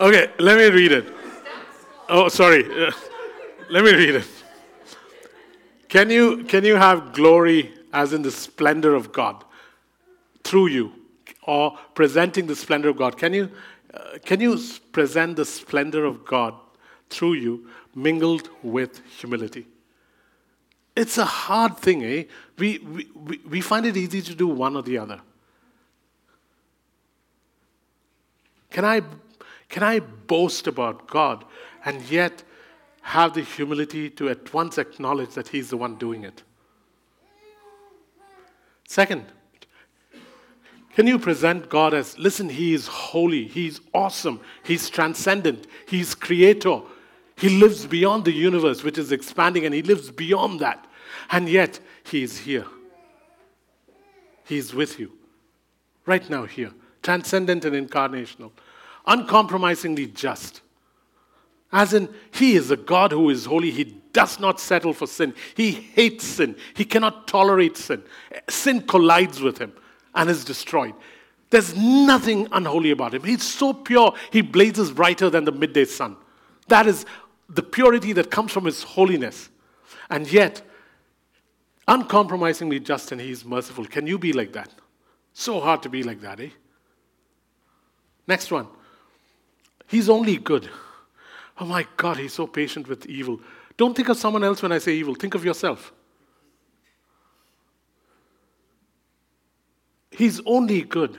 Okay, let me read it. Oh, sorry. Let me read it. Can you, can you have glory as in the splendor of God through you or presenting the splendor of God? Can you, uh, can you present the splendor of God through you mingled with humility? It's a hard thing, eh? We, we, we find it easy to do one or the other. Can I can I boast about God and yet have the humility to at once acknowledge that He's the one doing it? Second, can you present God as, listen, He is holy, He's awesome, He's transcendent, He's creator, He lives beyond the universe, which is expanding, and He lives beyond that. And yet, He is here. He is with you, right now, here, transcendent and incarnational uncompromisingly just. As in, He is a God who is holy. He does not settle for sin. He hates sin. He cannot tolerate sin. Sin collides with Him and is destroyed. There's nothing unholy about Him. He's so pure, He blazes brighter than the midday sun. That is the purity that comes from His holiness. And yet, uncompromisingly just and He is merciful. Can you be like that? So hard to be like that, eh? Next one. He's only good. Oh my God, he's so patient with evil. Don't think of someone else when I say evil, think of yourself. He's only good,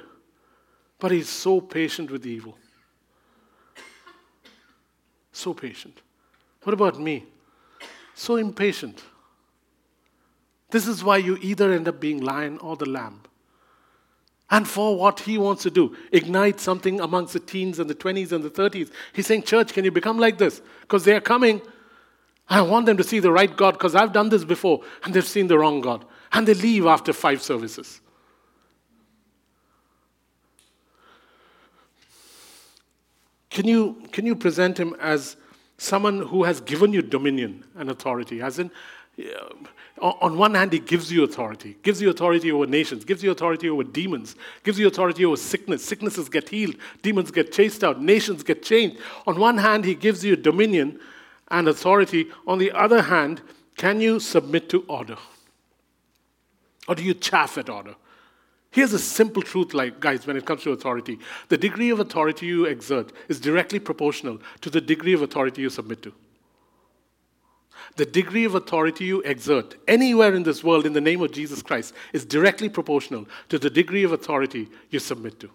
but he's so patient with evil. So patient. What about me? So impatient. This is why you either end up being lion or the lamb and for what he wants to do ignite something amongst the teens and the 20s and the 30s. He's saying, Church, can you become like this? Because they are coming. I want them to see the right God because I've done this before and they've seen the wrong God. And they leave after five services. Can you, can you present him as someone who has given you dominion and authority? As in, on one hand, he gives you authority, gives you authority over nations, gives you authority over demons, gives you authority over sickness. Sicknesses get healed, demons get chased out, nations get changed. On one hand, he gives you dominion and authority. On the other hand, can you submit to order? Or do you chaff at order? Here's a simple truth, like guys, when it comes to authority. The degree of authority you exert is directly proportional to the degree of authority you submit to the degree of authority you exert anywhere in this world in the name of Jesus Christ is directly proportional to the degree of authority you submit to.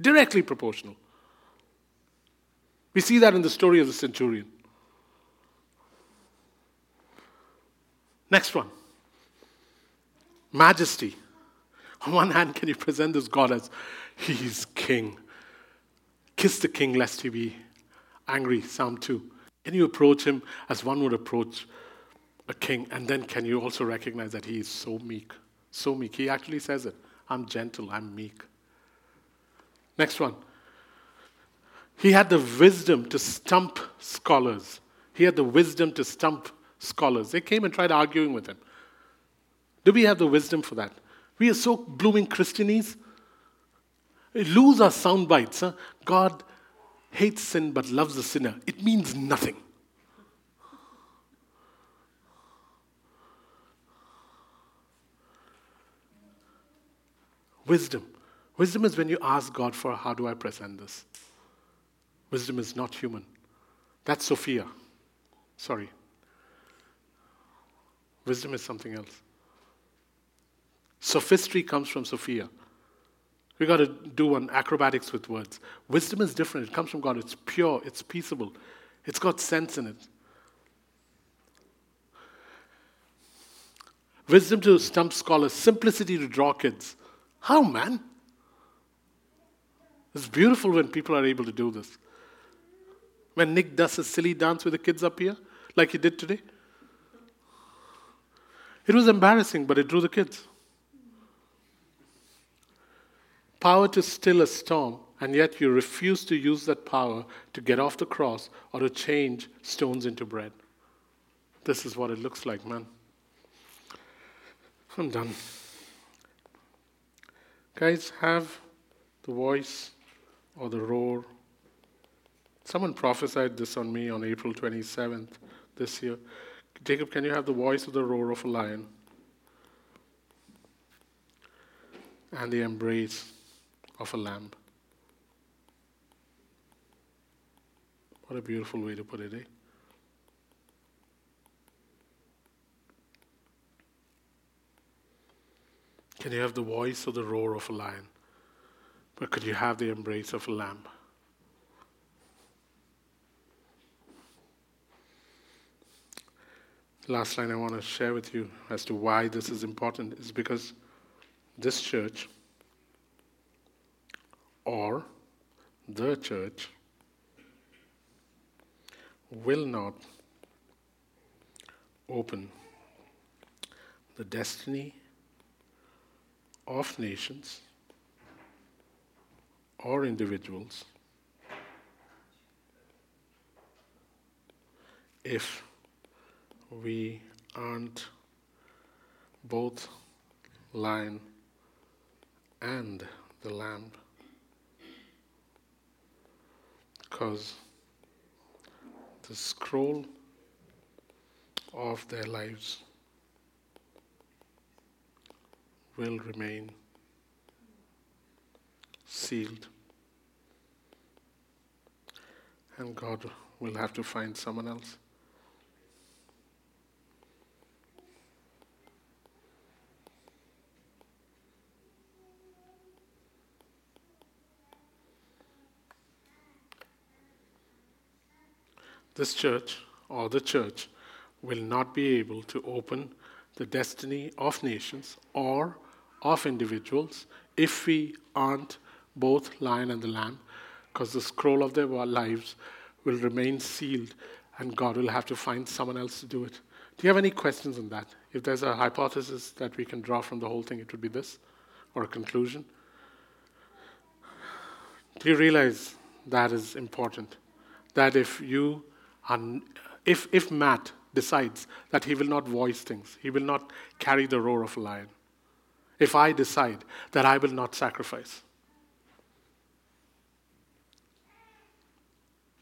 Directly proportional. We see that in the story of the centurion. Next one majesty. On one hand, can you present this God as He's king? Kiss the king lest he be angry, Psalm 2. Can you approach him as one would approach a king? And then can you also recognize that he is so meek? So meek. He actually says it I'm gentle, I'm meek. Next one. He had the wisdom to stump scholars. He had the wisdom to stump scholars. They came and tried arguing with him. Do we have the wisdom for that? We are so blooming Christianese. We lose our sound bites. Huh? God hates sin but loves the sinner, it means nothing. Wisdom. Wisdom is when you ask God for how do I present this. Wisdom is not human. That's Sophia. Sorry. Wisdom is something else. Sophistry comes from Sophia. We got to do one acrobatics with words. Wisdom is different. It comes from God. It's pure. It's peaceable. It's got sense in it. Wisdom to stump scholars. Simplicity to draw kids. How, man? It's beautiful when people are able to do this. When Nick does a silly dance with the kids up here, like he did today, it was embarrassing, but it drew the kids. Power to still a storm, and yet you refuse to use that power to get off the cross or to change stones into bread. This is what it looks like, man. I'm done. Guys, have the voice or the roar. Someone prophesied this on me on April 27th this year. Jacob, can you have the voice of the roar of a lion? And the embrace of a lamb. What a beautiful way to put it, eh? Can you have the voice or the roar of a lion? But could you have the embrace of a lamb? Last line I want to share with you as to why this is important is because this church or the church will not open the destiny of nations or individuals if we aren't both lion and the lamb because the scroll of their lives will remain sealed. And God will have to find someone else. This church or the church will not be able to open the destiny of nations or of individuals if we aren't both lion and the lamb, because the scroll of their lives will remain sealed and God will have to find someone else to do it. Do you have any questions on that? If there's a hypothesis that we can draw from the whole thing, it would be this, or a conclusion. Do you realize that is important? That if you are, if, if Matt decides that he will not voice things, he will not carry the roar of a lion, if I decide that I will not sacrifice.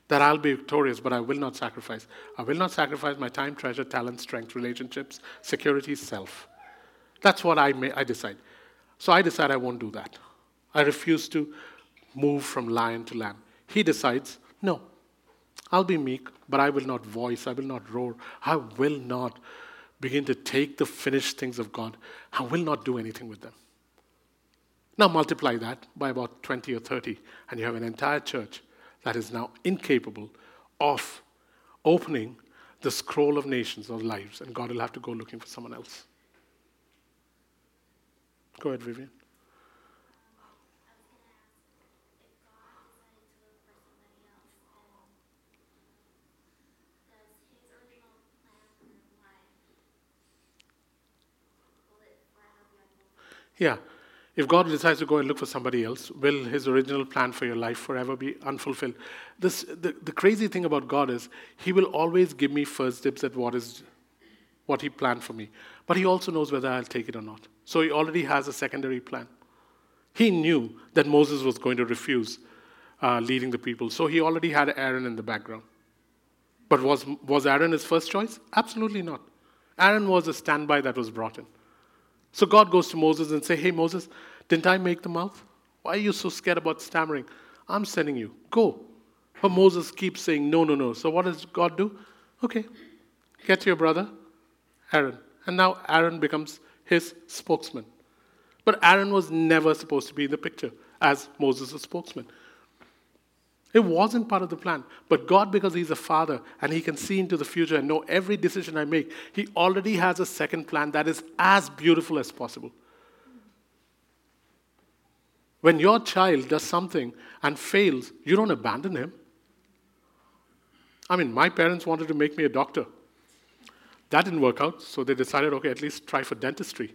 That I'll be victorious, but I will not sacrifice. I will not sacrifice my time, treasure, talent, strength, relationships, security, self. That's what I, may, I decide. So I decide I won't do that. I refuse to move from lion to lamb. He decides, no, I'll be meek, but I will not voice, I will not roar, I will not begin to take the finished things of God I will not do anything with them. Now multiply that by about 20 or 30, and you have an entire church that is now incapable of opening the scroll of nations or lives, and God will have to go looking for someone else. Go ahead, Vivian. Yeah. If God decides to go and look for somebody else, will his original plan for your life forever be unfulfilled? This, the, the crazy thing about God is he will always give me first dibs at what is what he planned for me. But he also knows whether I'll take it or not. So he already has a secondary plan. He knew that Moses was going to refuse uh, leading the people. So he already had Aaron in the background. But was, was Aaron his first choice? Absolutely not. Aaron was a standby that was brought in. So God goes to Moses and say, "Hey Moses, didn't I make the mouth? Why are you so scared about stammering? I'm sending you. Go." But Moses keeps saying, "No, no, no." So what does God do? Okay, get your brother, Aaron, and now Aaron becomes his spokesman. But Aaron was never supposed to be in the picture as Moses' spokesman. It wasn't part of the plan. But God, because He's a father and He can see into the future and know every decision I make, He already has a second plan that is as beautiful as possible. When your child does something and fails, you don't abandon him. I mean, my parents wanted to make me a doctor. That didn't work out, so they decided, okay, at least try for dentistry.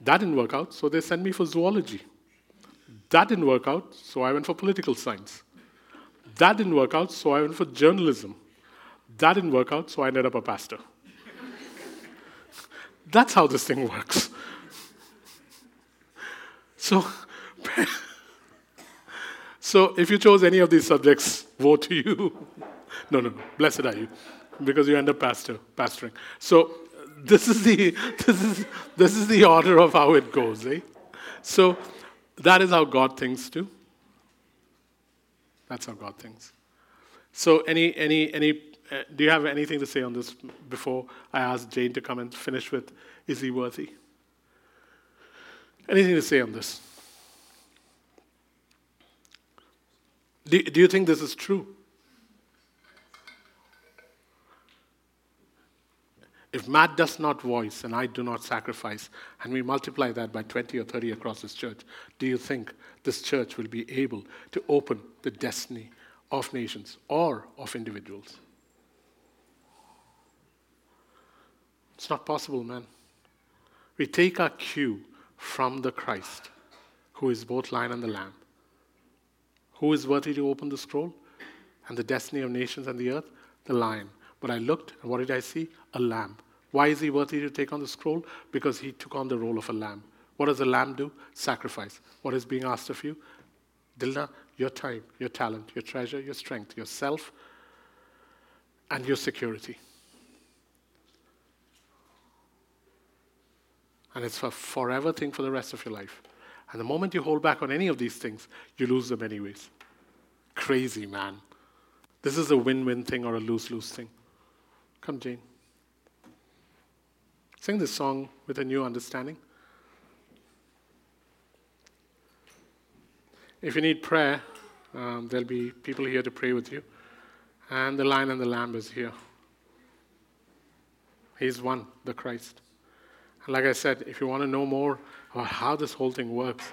That didn't work out, so they sent me for zoology. That didn't work out, so I went for political science. That didn't work out, so I went for journalism. That didn't work out, so I ended up a pastor. That's how this thing works. So, so if you chose any of these subjects, woe to you. no, no, no. Blessed are you, because you end up pastor, pastoring. So this is the this is this is the order of how it goes, eh? So that is how God thinks too. That's how God thinks. So any any any uh, do you have anything to say on this before I ask Jane to come and finish with is he worthy? Anything to say on this? Do, do you think this is true? If Matt does not voice and I do not sacrifice, and we multiply that by 20 or 30 across this church, do you think this church will be able to open the destiny of nations or of individuals? It's not possible, man. We take our cue from the Christ, who is both lion and the lamb. Who is worthy to open the scroll and the destiny of nations and the earth? The lion. But I looked, and what did I see? A lamb. Why is he worthy to take on the scroll? Because he took on the role of a lamb. What does a lamb do? Sacrifice. What is being asked of you? Dilna, your time, your talent, your treasure, your strength, yourself, and your security. And it's a forever thing for the rest of your life. And the moment you hold back on any of these things, you lose them anyways. Crazy, man. This is a win win thing or a lose lose thing. Come, Jane. Sing this song with a new understanding. If you need prayer, um, there'll be people here to pray with you. And the lion and the lamb is here. He's one, the Christ. And like I said, if you want to know more about how this whole thing works,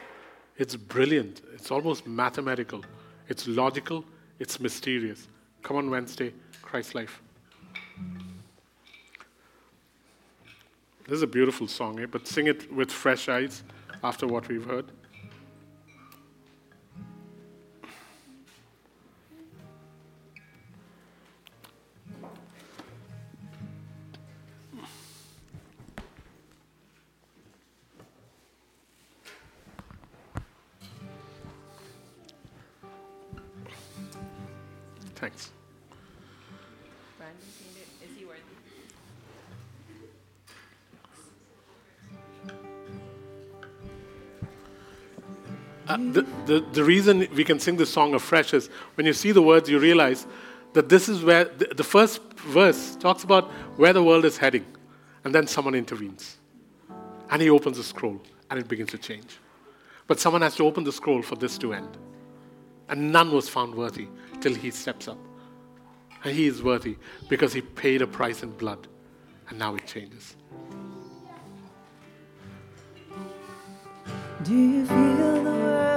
it's brilliant. It's almost mathematical. It's logical. It's mysterious. Come on Wednesday, Christ Life. This is a beautiful song, eh? but sing it with fresh eyes after what we've heard. The, the, reason we can sing this song afresh is when you see the words, you realize that this is where the, the first verse talks about where the world is heading, and then someone intervenes. And he opens the scroll, and it begins to change. But someone has to open the scroll for this to end. And none was found worthy till he steps up. And he is worthy because he paid a price in blood, and now it changes. Do you feel the world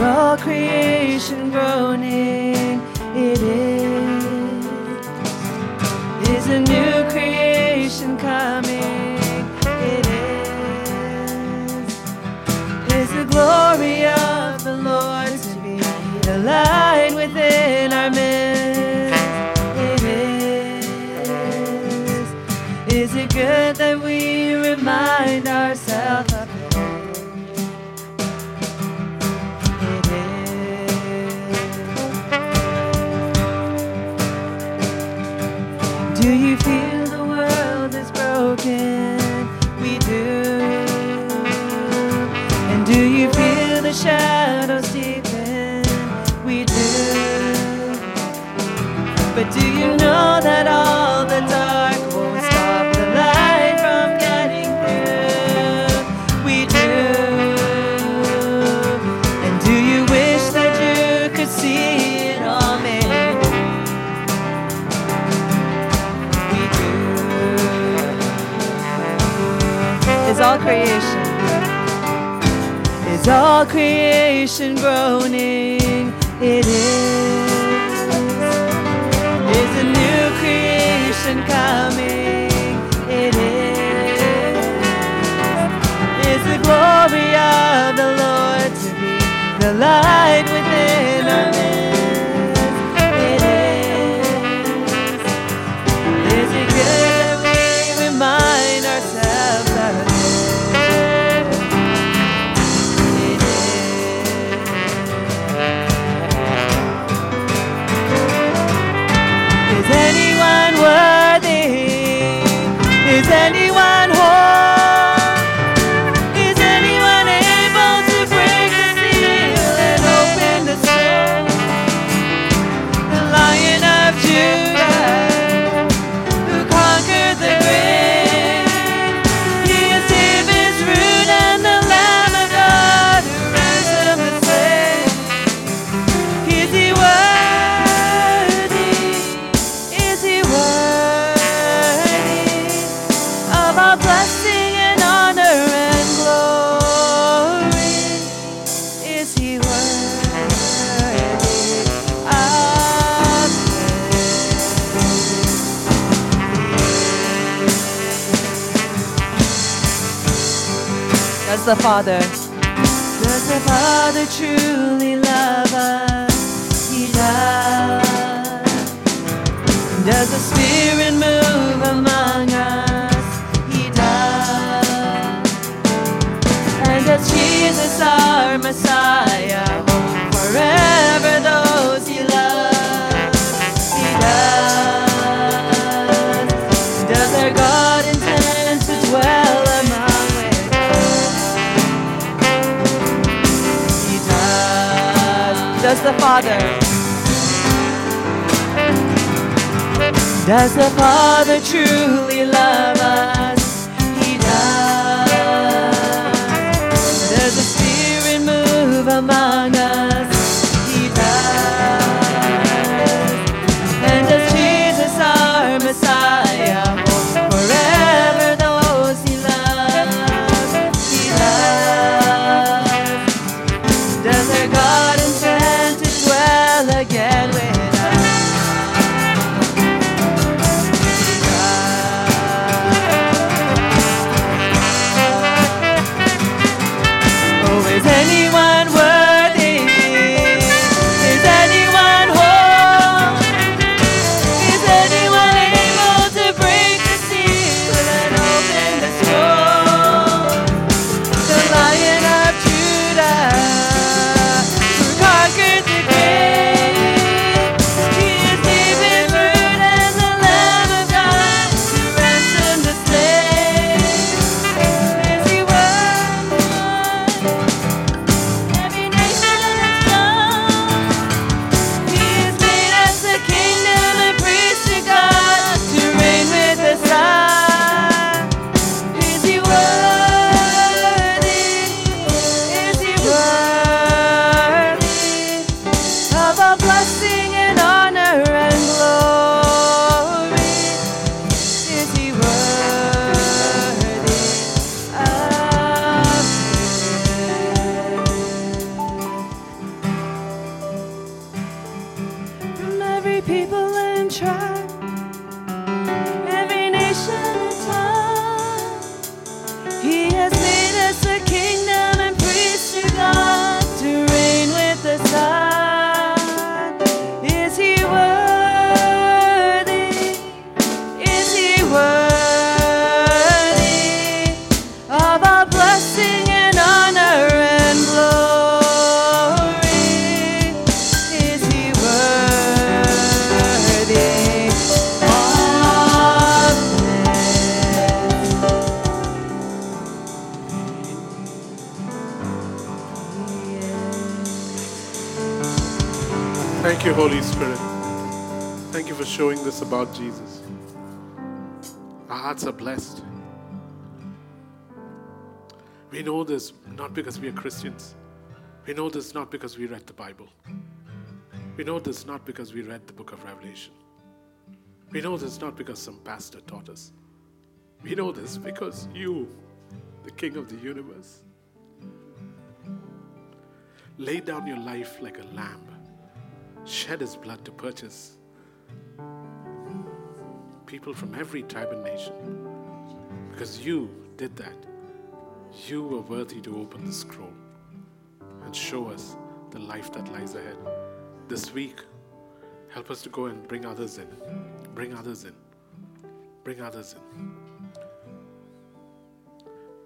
all creation groaning? It is. Is a new creation coming? It is. Is the glory of the Lord to be light within our midst? It is. Is it good that Is all creation groaning? It is. Is a new creation coming? It is. Is the glory of the Lord to be the light within the Father? Does the Father truly love us? He does. Does the Spirit move among us? He does. And does Jesus, our Messiah, forever those does. The Father? Does the Father truly love us? He does. Does the Spirit move among us? Us a kingdom and priest to God showing this about Jesus. Our hearts are blessed. We know this not because we are Christians. We know this not because we read the Bible. We know this not because we read the book of Revelation. We know this not because some pastor taught us. We know this because you, the King of the universe, laid down your life like a lamb, shed his blood to purchase people from every tribe and nation. Because you did that. You were worthy to open the scroll and show us the life that lies ahead. This week, help us to go and bring others in. Bring others in. Bring others in.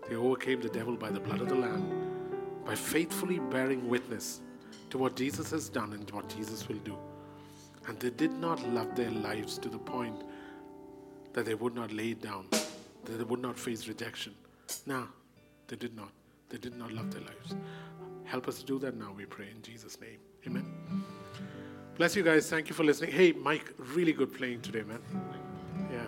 They overcame the devil by the blood of the Lamb, by faithfully bearing witness to what Jesus has done and what Jesus will do. And they did not love their lives to the point that they would not lay it down, that they would not face rejection. No, they did not. They did not love their lives. Help us to do that now, we pray, in Jesus' name. Amen. Bless you guys. Thank you for listening. Hey, Mike, really good playing today, man. Yeah.